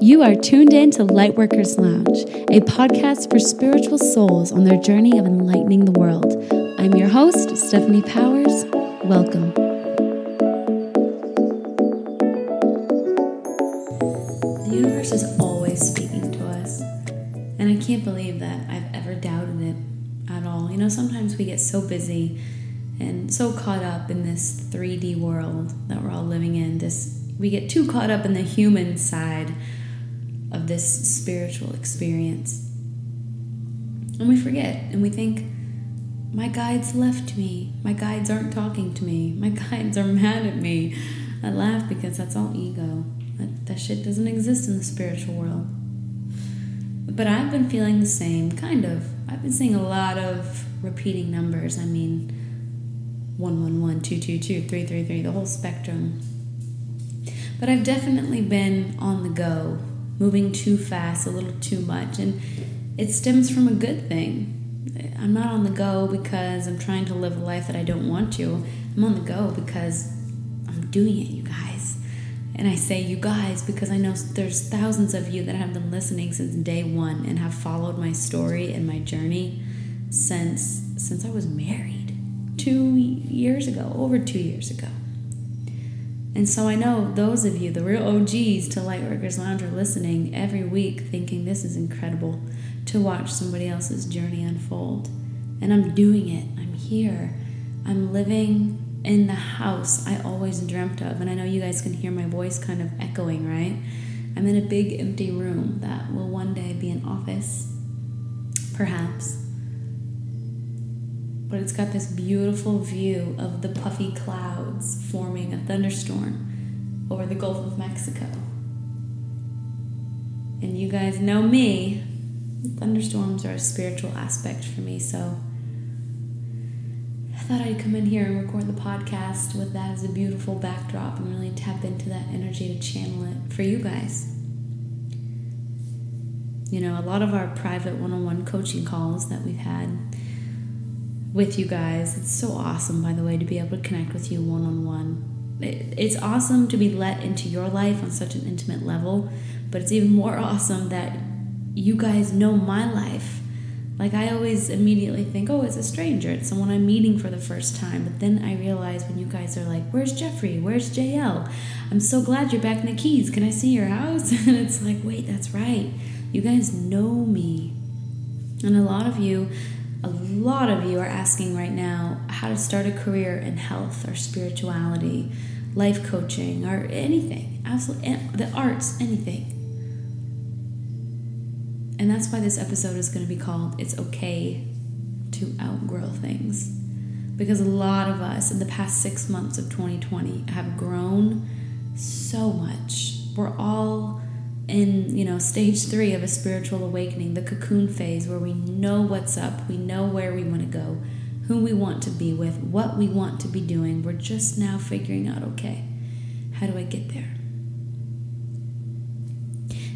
You are tuned in to Lightworkers Lounge, a podcast for spiritual souls on their journey of enlightening the world. I'm your host, Stephanie Powers. Welcome. The universe is always speaking to us, and I can't believe that I've ever doubted it at all. You know, sometimes we get so busy and so caught up in this 3D world that we're all living in. This we get too caught up in the human side of this spiritual experience. And we forget and we think, my guides left me. My guides aren't talking to me. My guides are mad at me. I laugh because that's all ego. That, that shit doesn't exist in the spiritual world. But I've been feeling the same, kind of. I've been seeing a lot of repeating numbers. I mean, 111, 222, 333, the whole spectrum. But I've definitely been on the go moving too fast, a little too much, and it stems from a good thing. I'm not on the go because I'm trying to live a life that I don't want to. I'm on the go because I'm doing it, you guys. And I say you guys because I know there's thousands of you that have been listening since day 1 and have followed my story and my journey since since I was married 2 years ago, over 2 years ago. And so I know those of you, the real OGs to Lightworkers Lounge, are listening every week thinking this is incredible to watch somebody else's journey unfold. And I'm doing it. I'm here. I'm living in the house I always dreamt of. And I know you guys can hear my voice kind of echoing, right? I'm in a big empty room that will one day be an office, perhaps but it's got this beautiful view of the puffy clouds forming a thunderstorm over the Gulf of Mexico. And you guys know me, thunderstorms are a spiritual aspect for me, so I thought I'd come in here and record the podcast with that as a beautiful backdrop and really tap into that energy to channel it for you guys. You know, a lot of our private one on one coaching calls that we've had with you guys. It's so awesome, by the way, to be able to connect with you one on one. It's awesome to be let into your life on such an intimate level, but it's even more awesome that you guys know my life. Like, I always immediately think, oh, it's a stranger. It's someone I'm meeting for the first time. But then I realize when you guys are like, where's Jeffrey? Where's JL? I'm so glad you're back in the Keys. Can I see your house? And it's like, wait, that's right. You guys know me. And a lot of you a lot of you are asking right now how to start a career in health or spirituality, life coaching, or anything. Absolutely, the arts, anything. And that's why this episode is going to be called It's Okay to Outgrow Things. Because a lot of us in the past six months of 2020 have grown so much. We're all in you know stage three of a spiritual awakening the cocoon phase where we know what's up we know where we want to go who we want to be with what we want to be doing we're just now figuring out okay how do i get there?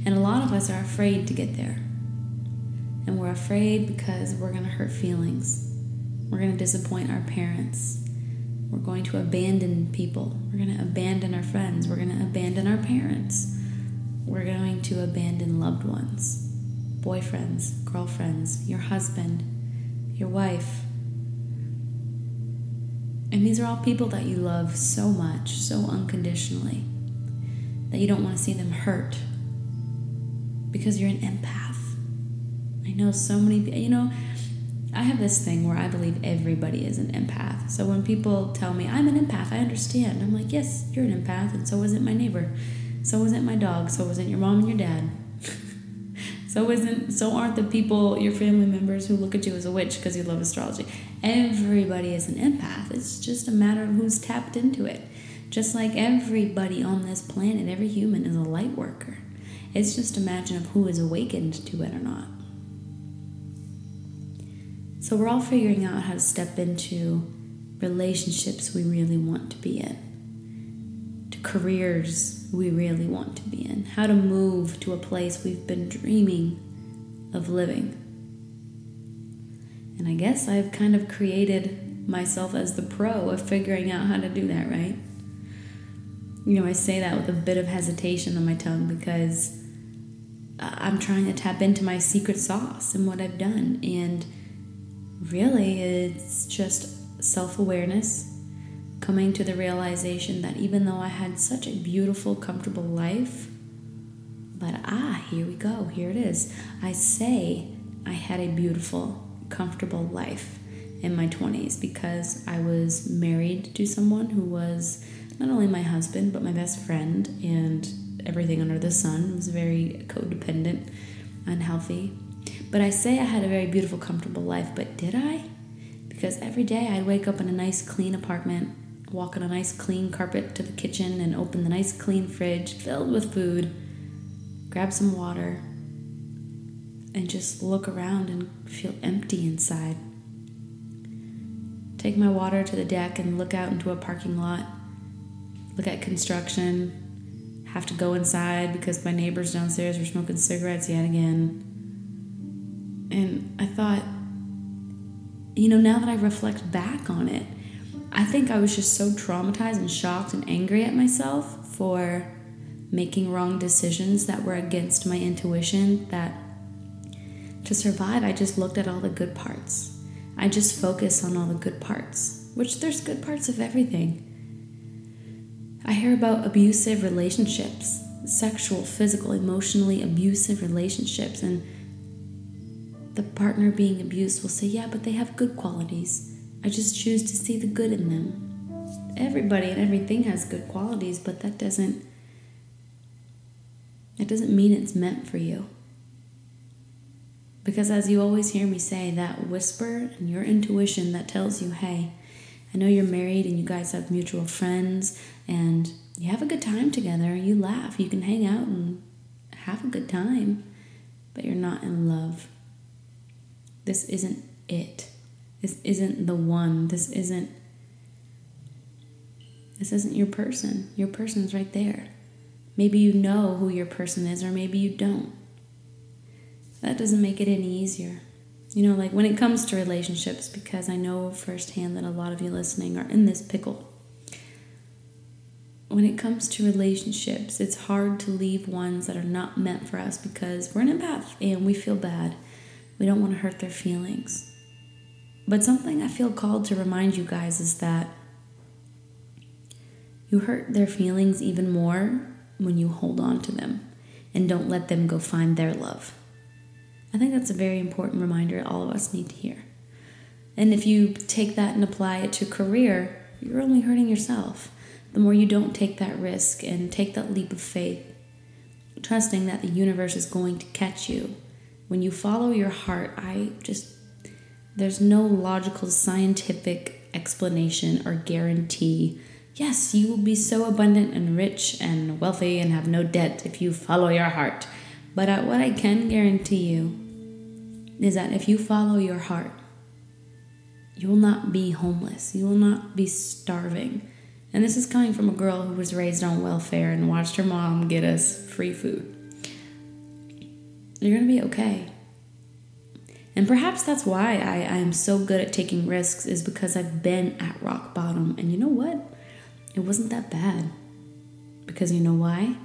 And a lot of us are afraid to get there. And we're afraid because we're going to hurt feelings. We're going to disappoint our parents. We're going to abandon people. We're going to abandon our friends. We're going to abandon our parents we're going to abandon loved ones, boyfriends, girlfriends, your husband, your wife. And these are all people that you love so much, so unconditionally, that you don't want to see them hurt because you're an empath. I know so many, you know, I have this thing where I believe everybody is an empath. So when people tell me I'm an empath, I understand. I'm like, yes, you're an empath, and so isn't my neighbor. So wasn't my dog. So wasn't your mom and your dad. so isn't so aren't the people your family members who look at you as a witch because you love astrology. Everybody is an empath. It's just a matter of who's tapped into it. Just like everybody on this planet, every human is a light worker. It's just a matter of who is awakened to it or not. So we're all figuring out how to step into relationships we really want to be in careers we really want to be in, how to move to a place we've been dreaming of living. And I guess I've kind of created myself as the pro of figuring out how to do that, right? You know, I say that with a bit of hesitation on my tongue because I'm trying to tap into my secret sauce and what I've done. And really, it's just self awareness, coming to the realization that even though I had such a beautiful, comfortable life, but ah, here we go, here it is. I say I had a beautiful, comfortable life in my 20s because I was married to someone who was not only my husband, but my best friend, and everything under the sun. Was very codependent, unhealthy. But I say I had a very beautiful, comfortable life, but did I? Because every day I'd wake up in a nice, clean apartment, walk on a nice, clean carpet to the kitchen, and open the nice, clean fridge filled with food, grab some water, and just look around and feel empty inside. Take my water to the deck and look out into a parking lot look at construction, have to go inside because my neighbors downstairs were smoking cigarettes yet again. And I thought, you know, now that I reflect back on it, I think I was just so traumatized and shocked and angry at myself for making wrong decisions that were against my intuition that to survive, I just looked at all the good parts. I just focused on all the good parts, which there's good parts of everything. I hear about abusive relationships, sexual, physical, emotionally abusive relationships, and the partner being abused will say, Yeah, but they have good qualities. I just choose to see the good in them. Everybody and everything has good qualities, but that doesn't that doesn't mean it's meant for you. Because as you always hear me say, that whisper and your intuition that tells you, hey, I know you're married and you guys have mutual friends and you have a good time together. You laugh, you can hang out and have a good time, but you're not in love. This isn't it. This isn't the one. This isn't this isn't your person. Your person's right there. Maybe you know who your person is or maybe you don't. That doesn't make it any easier. You know, like when it comes to relationships, because I know firsthand that a lot of you listening are in this pickle. When it comes to relationships, it's hard to leave ones that are not meant for us because we're in a empath and we feel bad. We don't want to hurt their feelings. But something I feel called to remind you guys is that you hurt their feelings even more when you hold on to them and don't let them go find their love. I think that's a very important reminder all of us need to hear. And if you take that and apply it to career, you're only hurting yourself. The more you don't take that risk and take that leap of faith, trusting that the universe is going to catch you. When you follow your heart, I just, there's no logical scientific explanation or guarantee. Yes, you will be so abundant and rich and wealthy and have no debt if you follow your heart. But uh, what I can guarantee you is that if you follow your heart, you will not be homeless. You will not be starving. And this is coming from a girl who was raised on welfare and watched her mom get us free food. You're going to be okay. And perhaps that's why I, I am so good at taking risks, is because I've been at rock bottom. And you know what? It wasn't that bad. Because you know why?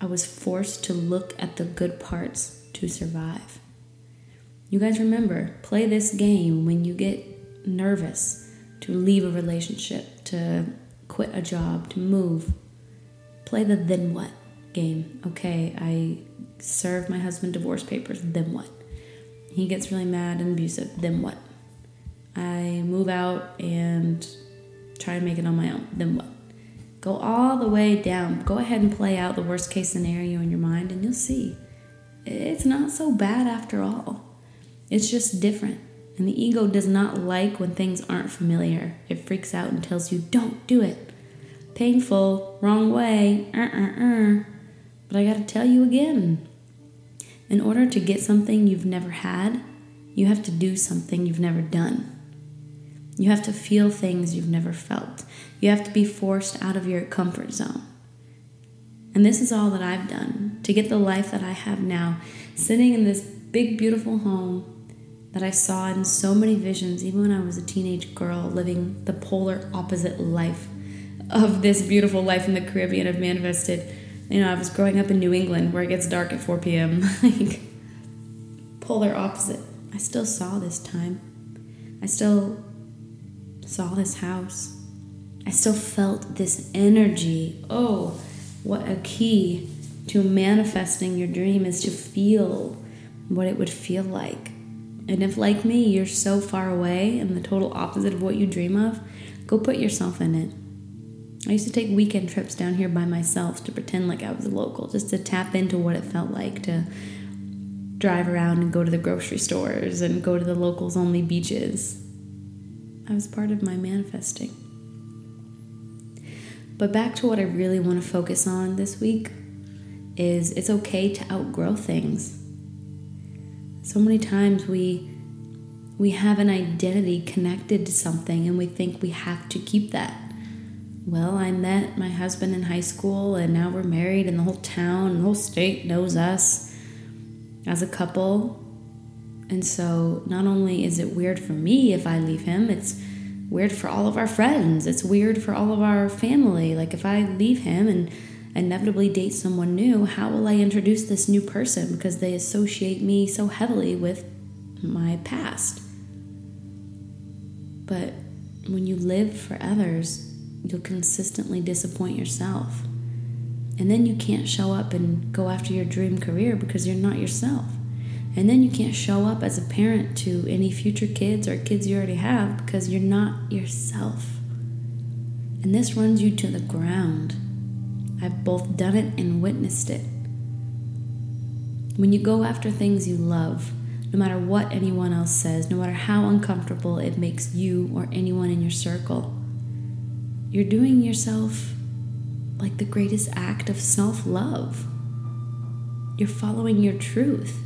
I was forced to look at the good parts to survive. You guys remember, play this game when you get nervous to leave a relationship, to quit a job, to move. Play the then what game. Okay, I serve my husband divorce papers, then what? He gets really mad and abusive, then what? I move out and try to make it on my own, then what? Go all the way down. Go ahead and play out the worst case scenario in your mind, and you'll see it's not so bad after all. It's just different. And the ego does not like when things aren't familiar. It freaks out and tells you, don't do it. Painful, wrong way, uh uh uh. But I gotta tell you again in order to get something you've never had, you have to do something you've never done. You have to feel things you've never felt. You have to be forced out of your comfort zone. And this is all that I've done to get the life that I have now, sitting in this big, beautiful home that I saw in so many visions, even when I was a teenage girl living the polar opposite life of this beautiful life in the Caribbean I've manifested. You know, I was growing up in New England where it gets dark at 4 p.m. like, polar opposite. I still saw this time. I still saw this house. I still felt this energy. Oh, what a key to manifesting your dream is to feel what it would feel like. And if, like me, you're so far away and the total opposite of what you dream of, go put yourself in it. I used to take weekend trips down here by myself to pretend like I was a local, just to tap into what it felt like to drive around and go to the grocery stores and go to the locals only beaches. I was part of my manifesting. But back to what I really want to focus on this week is it's okay to outgrow things. So many times we we have an identity connected to something and we think we have to keep that well, I met my husband in high school and now we're married, and the whole town the whole state knows us as a couple. And so, not only is it weird for me if I leave him, it's weird for all of our friends. It's weird for all of our family. Like, if I leave him and inevitably date someone new, how will I introduce this new person? Because they associate me so heavily with my past. But when you live for others, you'll consistently disappoint yourself. And then you can't show up and go after your dream career because you're not yourself. And then you can't show up as a parent to any future kids or kids you already have because you're not yourself. And this runs you to the ground. I've both done it and witnessed it. When you go after things you love, no matter what anyone else says, no matter how uncomfortable it makes you or anyone in your circle, you're doing yourself like the greatest act of self love. You're following your truth.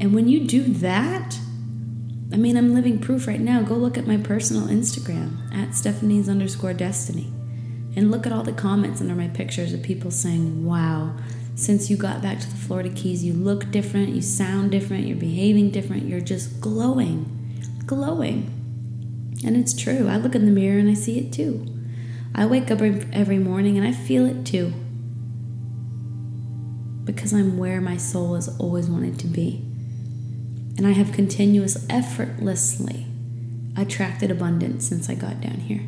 And when you do that, I mean, I'm living proof right now. Go look at my personal Instagram at Stephanie's underscore destiny and look at all the comments under my pictures of people saying, wow, since you got back to the Florida Keys, you look different, you sound different, you're behaving different, you're just glowing, glowing. And it's true. I look in the mirror and I see it too. I wake up every morning and I feel it too. Because I'm where my soul has always wanted to be. And I have continuous, effortlessly attracted abundance since I got down here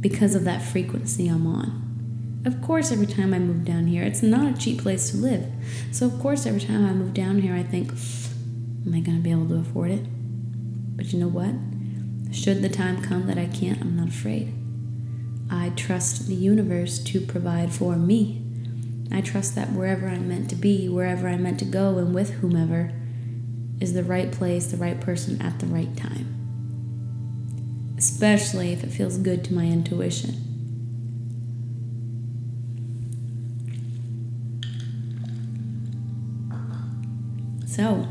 because of that frequency I'm on. Of course, every time I move down here, it's not a cheap place to live. So, of course, every time I move down here, I think, am I going to be able to afford it? But you know what? Should the time come that I can't, I'm not afraid. I trust the universe to provide for me. I trust that wherever I'm meant to be, wherever I'm meant to go, and with whomever is the right place, the right person at the right time. Especially if it feels good to my intuition. So,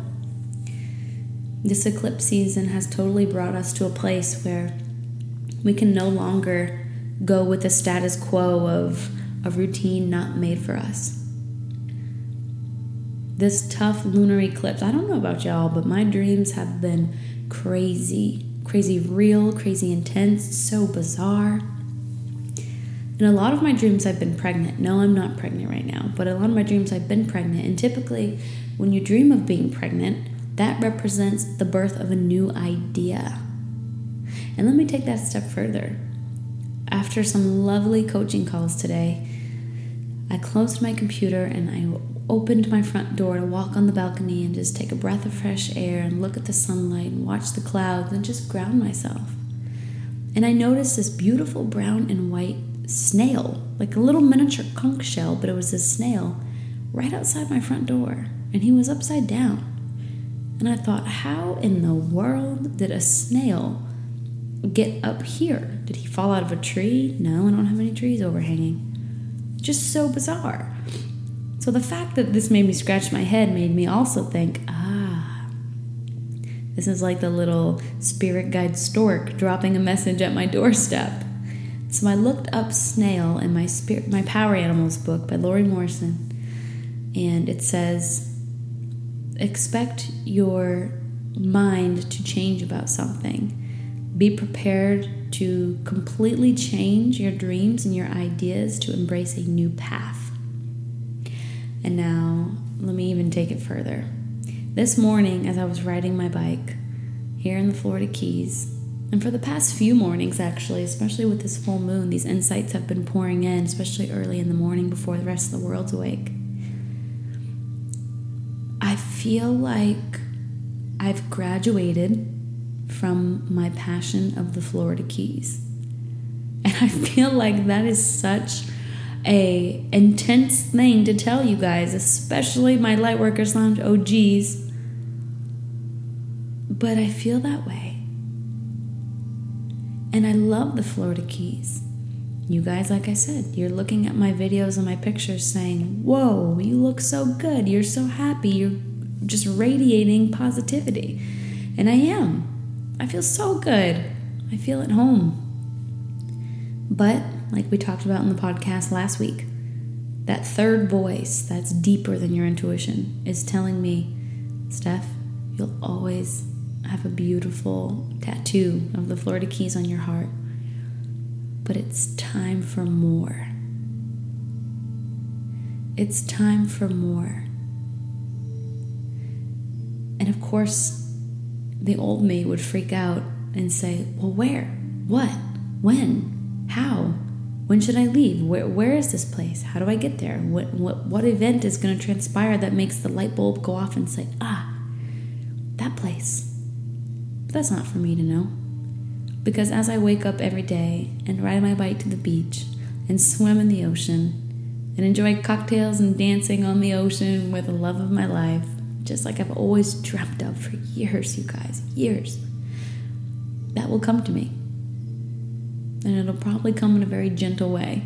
this eclipse season has totally brought us to a place where we can no longer go with the status quo of a routine not made for us. This tough lunar eclipse, I don't know about y'all, but my dreams have been crazy, crazy real, crazy intense, so bizarre. In a lot of my dreams, I've been pregnant. No, I'm not pregnant right now, but a lot of my dreams, I've been pregnant. And typically, when you dream of being pregnant, that represents the birth of a new idea. And let me take that a step further. After some lovely coaching calls today, I closed my computer and I opened my front door to walk on the balcony and just take a breath of fresh air and look at the sunlight and watch the clouds and just ground myself. And I noticed this beautiful brown and white snail, like a little miniature conch shell, but it was a snail, right outside my front door. And he was upside down. And I thought, how in the world did a snail get up here? Did he fall out of a tree? No, I don't have any trees overhanging. Just so bizarre. So the fact that this made me scratch my head made me also think, ah, this is like the little spirit guide stork dropping a message at my doorstep. So I looked up snail in my spirit, my Power Animals book by Lori Morrison, and it says, expect your mind to change about something be prepared to completely change your dreams and your ideas to embrace a new path. And now, let me even take it further. This morning, as I was riding my bike here in the Florida Keys, and for the past few mornings, actually, especially with this full moon, these insights have been pouring in, especially early in the morning before the rest of the world's awake. I feel like I've graduated from my passion of the Florida Keys. And I feel like that is such a intense thing to tell you guys, especially my Lightworkers Lounge OGs. But I feel that way. And I love the Florida Keys. You guys, like I said, you're looking at my videos and my pictures saying, Whoa, you look so good. You're so happy. You're just radiating positivity. And I am. I feel so good. I feel at home. But, like we talked about in the podcast last week, that third voice that's deeper than your intuition is telling me, Steph, you'll always have a beautiful tattoo of the Florida Keys on your heart. But it's time for more. It's time for more. And of course, the old me would freak out and say, Well, where? What? When? How? When should I leave? Where, where is this place? How do I get there? What, what, what event is going to transpire that makes the light bulb go off and say, Ah, that place? But that's not for me to know. Because as I wake up every day and ride my bike to the beach and swim in the ocean and enjoy cocktails and dancing on the ocean with the love of my life, just like I've always dreamt of for years, you guys, years. That will come to me. And it'll probably come in a very gentle way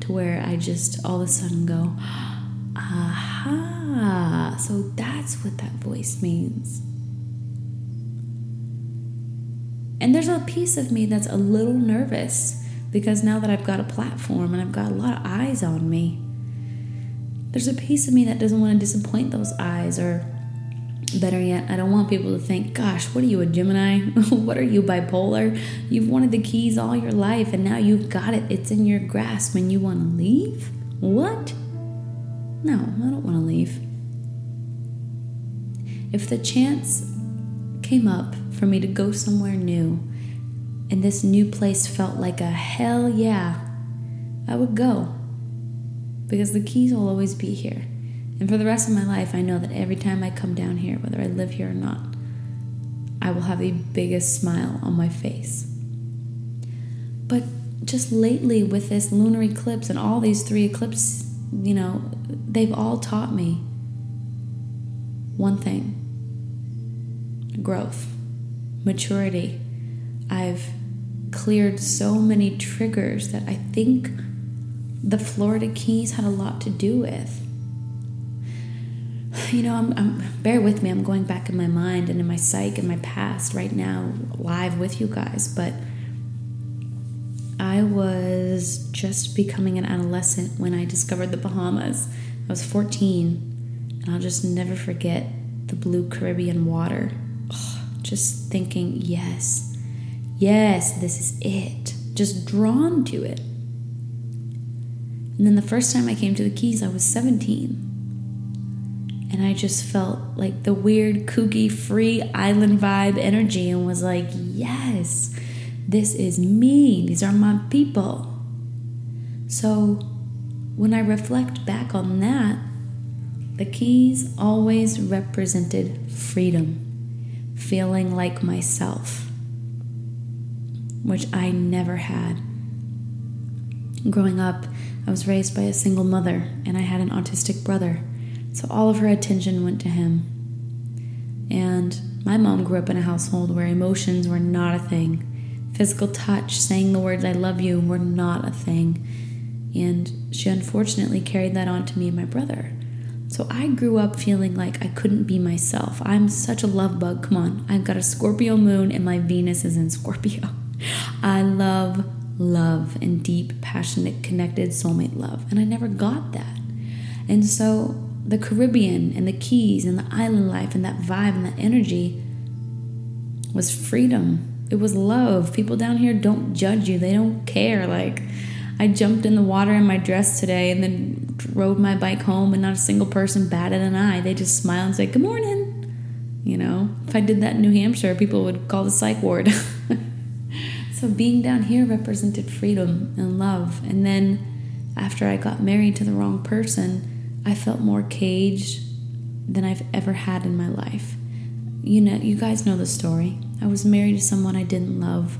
to where I just all of a sudden go, aha, so that's what that voice means. And there's a piece of me that's a little nervous because now that I've got a platform and I've got a lot of eyes on me, there's a piece of me that doesn't want to disappoint those eyes, or better yet, I don't want people to think, gosh, what are you, a Gemini? what are you, bipolar? You've wanted the keys all your life and now you've got it. It's in your grasp and you want to leave? What? No, I don't want to leave. If the chance came up for me to go somewhere new and this new place felt like a hell yeah, I would go because the keys will always be here. And for the rest of my life, I know that every time I come down here, whether I live here or not, I will have the biggest smile on my face. But just lately, with this lunar eclipse and all these three eclipses, you know, they've all taught me one thing growth, maturity. I've cleared so many triggers that I think the Florida Keys had a lot to do with. You know, I'm, I'm, bear with me. I'm going back in my mind and in my psyche and my past right now, live with you guys. But I was just becoming an adolescent when I discovered the Bahamas. I was 14, and I'll just never forget the blue Caribbean water. Just thinking, yes, yes, this is it. Just drawn to it. And then the first time I came to the Keys, I was 17. And I just felt like the weird, kooky, free island vibe energy and was like, yes, this is me. These are my people. So when I reflect back on that, the keys always represented freedom, feeling like myself, which I never had. Growing up, I was raised by a single mother and I had an autistic brother, so all of her attention went to him. And my mom grew up in a household where emotions were not a thing. Physical touch, saying the words I love you were not a thing. And she unfortunately carried that on to me and my brother. So I grew up feeling like I couldn't be myself. I'm such a love bug. Come on. I've got a Scorpio moon and my Venus is in Scorpio. I love love and deep, passionate, connected soulmate love. And I never got that. And so the Caribbean and the Keys and the island life and that vibe and that energy was freedom. It was love. People down here don't judge you, they don't care. Like, I jumped in the water in my dress today and then rode my bike home, and not a single person batted an eye. They just smiled and said, Good morning. You know, if I did that in New Hampshire, people would call the psych ward. so being down here represented freedom and love. And then after I got married to the wrong person, I felt more caged than I've ever had in my life. You know, you guys know the story. I was married to someone I didn't love,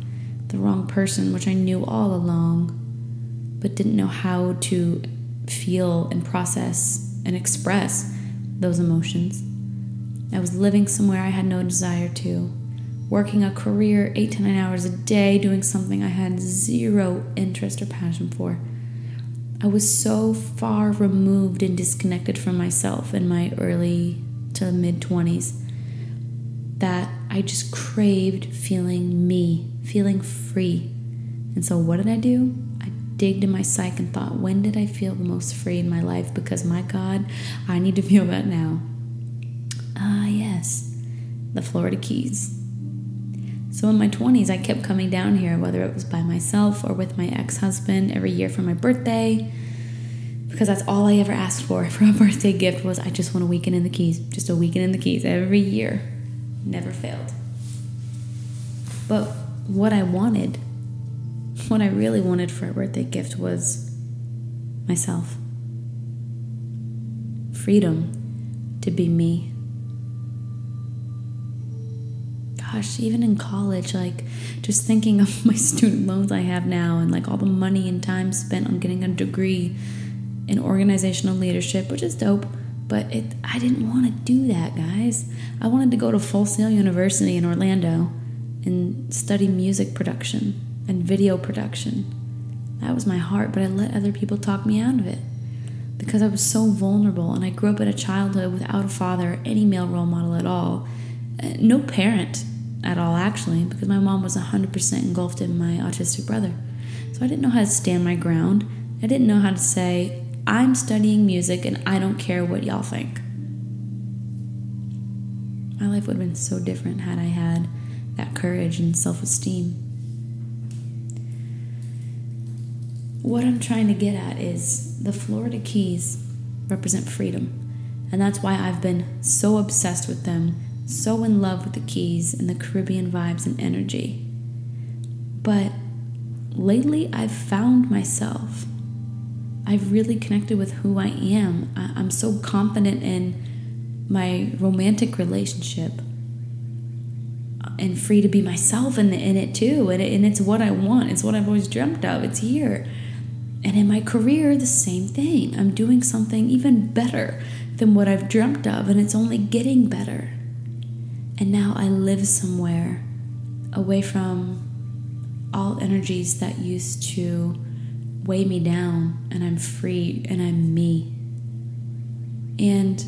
the wrong person, which I knew all along, but didn't know how to feel and process and express those emotions. I was living somewhere I had no desire to, working a career eight to nine hours a day, doing something I had zero interest or passion for. I was so far removed and disconnected from myself in my early to mid 20s that I just craved feeling me, feeling free. And so, what did I do? I digged in my psyche and thought, when did I feel the most free in my life? Because, my God, I need to feel that now. Ah, yes, the Florida Keys. So in my 20s, I kept coming down here, whether it was by myself or with my ex husband every year for my birthday, because that's all I ever asked for for a birthday gift was I just want a weekend in the Keys, just a weekend in the Keys every year. Never failed. But what I wanted, what I really wanted for a birthday gift was myself. Freedom to be me gosh, even in college, like just thinking of my student loans I have now and like all the money and time spent on getting a degree in organizational leadership, which is dope. But it, I didn't want to do that, guys. I wanted to go to Full Sail University in Orlando and study music production and video production. That was my heart, but I let other people talk me out of it because I was so vulnerable and I grew up in a childhood without a father any male role model at all. Uh, no parent at all, actually, because my mom was 100% engulfed in my autistic brother. So I didn't know how to stand my ground. I didn't know how to say, I'm studying music and I don't care what y'all think. My life would have been so different had I had that courage and self esteem. What I'm trying to get at is the Florida Keys represent freedom. And that's why I've been so obsessed with them so in love with the Keys and the Caribbean vibes and energy. But lately, I've found myself. I've really connected with who I am. I'm so confident in my romantic relationship and free to be myself in, the, in it too. And, it, and it's what I want, it's what I've always dreamt of. It's here. And in my career, the same thing. I'm doing something even better than what I've dreamt of, and it's only getting better. And now I live somewhere away from all energies that used to weigh me down, and I'm free and I'm me. And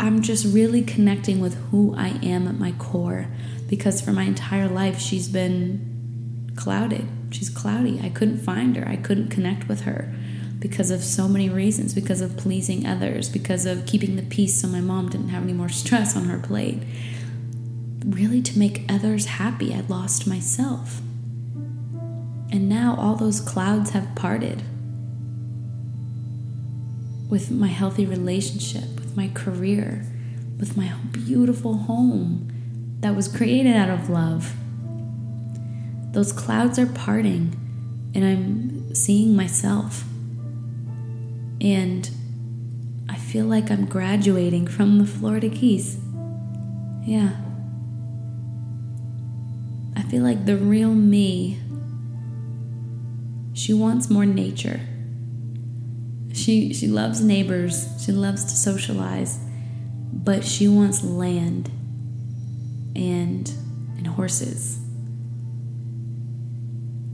I'm just really connecting with who I am at my core because for my entire life she's been clouded. She's cloudy. I couldn't find her, I couldn't connect with her because of so many reasons because of pleasing others, because of keeping the peace so my mom didn't have any more stress on her plate really to make others happy. I lost myself. And now all those clouds have parted with my healthy relationship, with my career, with my beautiful home that was created out of love. Those clouds are parting, and I'm seeing myself. And I feel like I'm graduating from the Florida Keys. Yeah. Feel like the real me, she wants more nature. She, she loves neighbors, she loves to socialize, but she wants land and, and horses.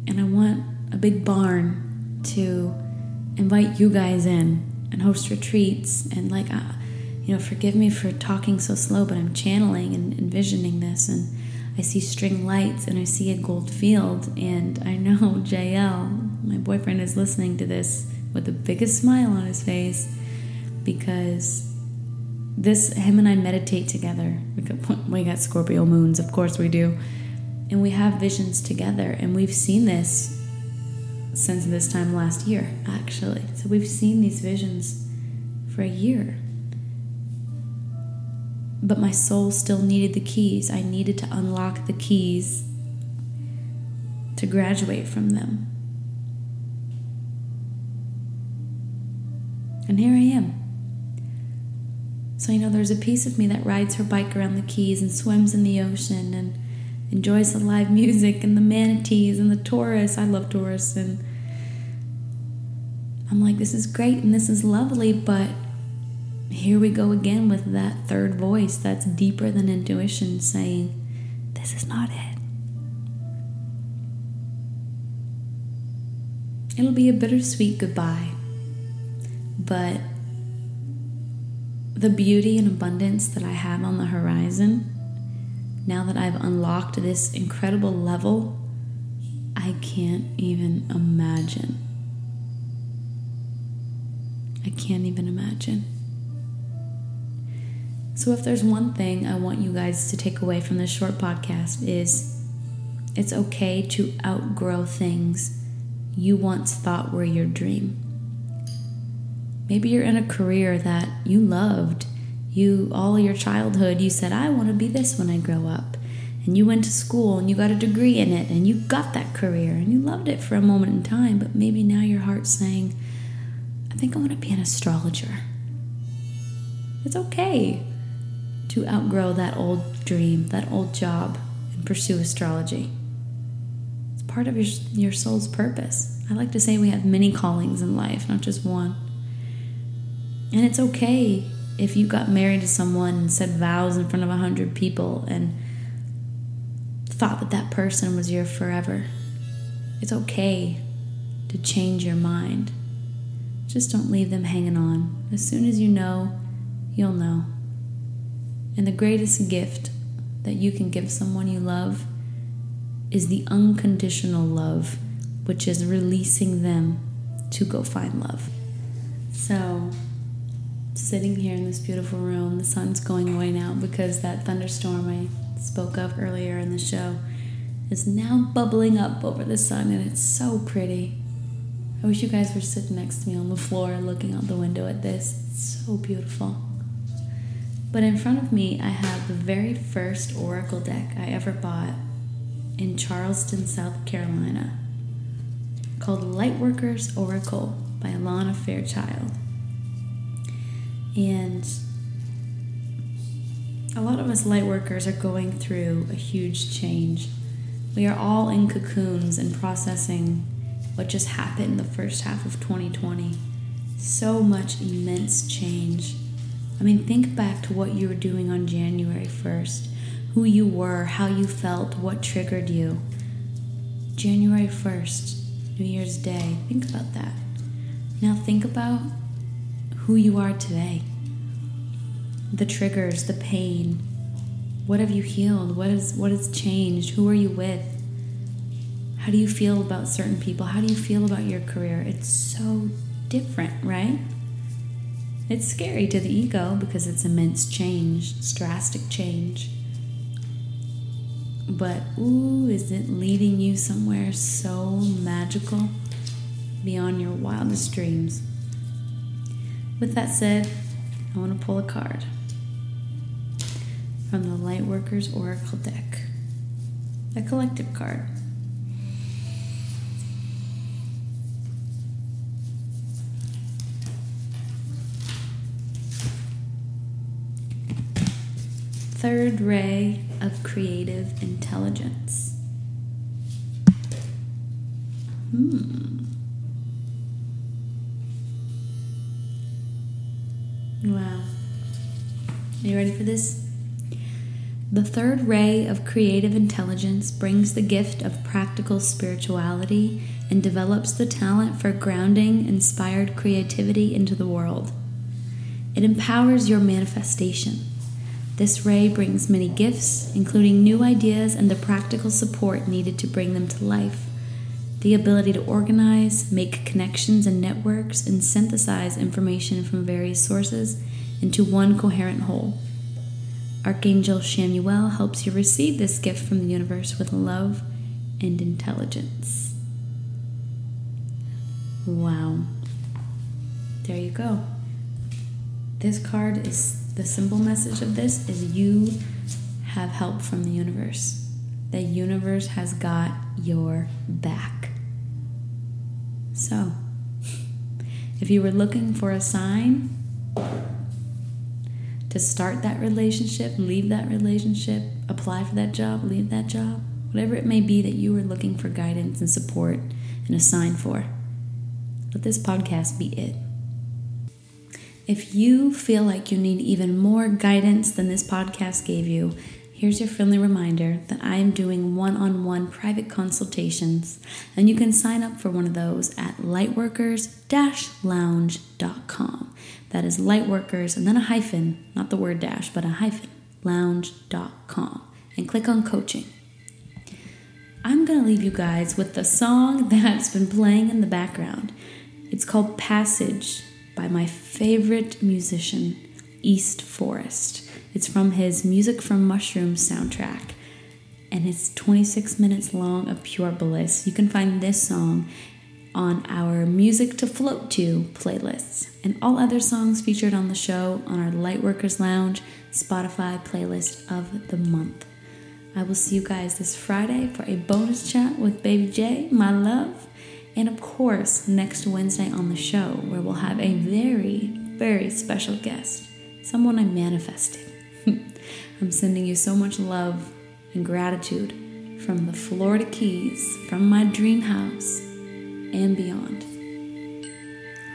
And I want a big barn to invite you guys in and host retreats and like uh, you know forgive me for talking so slow but i'm channeling and envisioning this and I see string lights and I see a gold field. And I know JL, my boyfriend, is listening to this with the biggest smile on his face because this, him and I meditate together. We got Scorpio moons, of course we do. And we have visions together. And we've seen this since this time last year, actually. So we've seen these visions for a year. But my soul still needed the keys. I needed to unlock the keys to graduate from them. And here I am. So, you know, there's a piece of me that rides her bike around the Keys and swims in the ocean and enjoys the live music and the manatees and the tourists. I love tourists. And I'm like, this is great and this is lovely, but here we go again with that third voice that's deeper than intuition saying, this is not it. It'll be a bittersweet goodbye, but the beauty and abundance that I have on the horizon, now that I've unlocked this incredible level, I can't even imagine. I can't even imagine. So if there's one thing I want you guys to take away from this short podcast is it's okay to outgrow things you once thought were your dream. Maybe you're in a career that you loved. You, all your childhood, you said, I want to be this when I grow up. And you went to school and you got a degree in it and you got that career and you loved it for a moment in time, but maybe now your heart's saying, I think I want to be an astrologer. It's okay to outgrow that old dream, that old job, and pursue astrology It's part of your, your soul's purpose. I like to say we have many callings in life, not just one. And it's okay if you got married to someone and said vows in front of a hundred people and thought that that person was your forever. It's okay to change your mind. Just don't leave them hanging on. As soon as you know, you'll know. And the greatest gift that you can give someone you love is the unconditional love, which is releasing them to go find love. So, sitting here in this beautiful room, the sun's going away now because that thunderstorm I spoke of earlier in the show is now bubbling up over the sun and it's so pretty. I wish you guys were sitting next to me on the floor looking out the window at this. It's so beautiful. But in front of me, I have the very first Oracle deck I ever bought in Charleston, South Carolina, called Lightworkers Oracle by Alana Fairchild. And a lot of us lightworkers are going through a huge change. We are all in cocoons and processing what just happened in the first half of 2020. So much immense change. I mean, think back to what you were doing on January 1st who you were, how you felt, what triggered you. January 1st, New Year's Day, think about that. Now think about who you are today. The triggers, the pain. What have you healed? What is what has changed? Who are you with? How do you feel about certain people? How do you feel about your career? It's so different, right? It's scary to the ego because it's immense change, it's drastic change. But ooh, is it leading you somewhere so magical beyond your wildest dreams? With that said, I want to pull a card from the Lightworkers Oracle deck, a collective card. Third ray of creative intelligence. Hmm. Wow. Are you ready for this? The third ray of creative intelligence brings the gift of practical spirituality and develops the talent for grounding inspired creativity into the world. It empowers your manifestation this ray brings many gifts, including new ideas and the practical support needed to bring them to life. The ability to organize, make connections and networks, and synthesize information from various sources into one coherent whole. Archangel Chamuel helps you receive this gift from the universe with love and intelligence. Wow. There you go. This card is the simple message of this is you have help from the universe. The universe has got your back. So, if you were looking for a sign to start that relationship, leave that relationship, apply for that job, leave that job, whatever it may be that you were looking for guidance and support and a sign for, let this podcast be it. If you feel like you need even more guidance than this podcast gave you, here's your friendly reminder that I am doing one on one private consultations, and you can sign up for one of those at lightworkers lounge.com. That is lightworkers and then a hyphen, not the word dash, but a hyphen, lounge.com, and click on coaching. I'm going to leave you guys with the song that's been playing in the background. It's called Passage by my favorite musician, East Forest. It's from his Music from Mushrooms soundtrack, and it's 26 minutes long of pure bliss. You can find this song on our Music to Float to playlists, and all other songs featured on the show on our Lightworkers Lounge Spotify playlist of the month. I will see you guys this Friday for a bonus chat with Baby J, my love. And of course, next Wednesday on the show, where we'll have a very, very special guest, someone I manifested. I'm sending you so much love and gratitude from the Florida Keys, from my dream house, and beyond.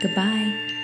Goodbye.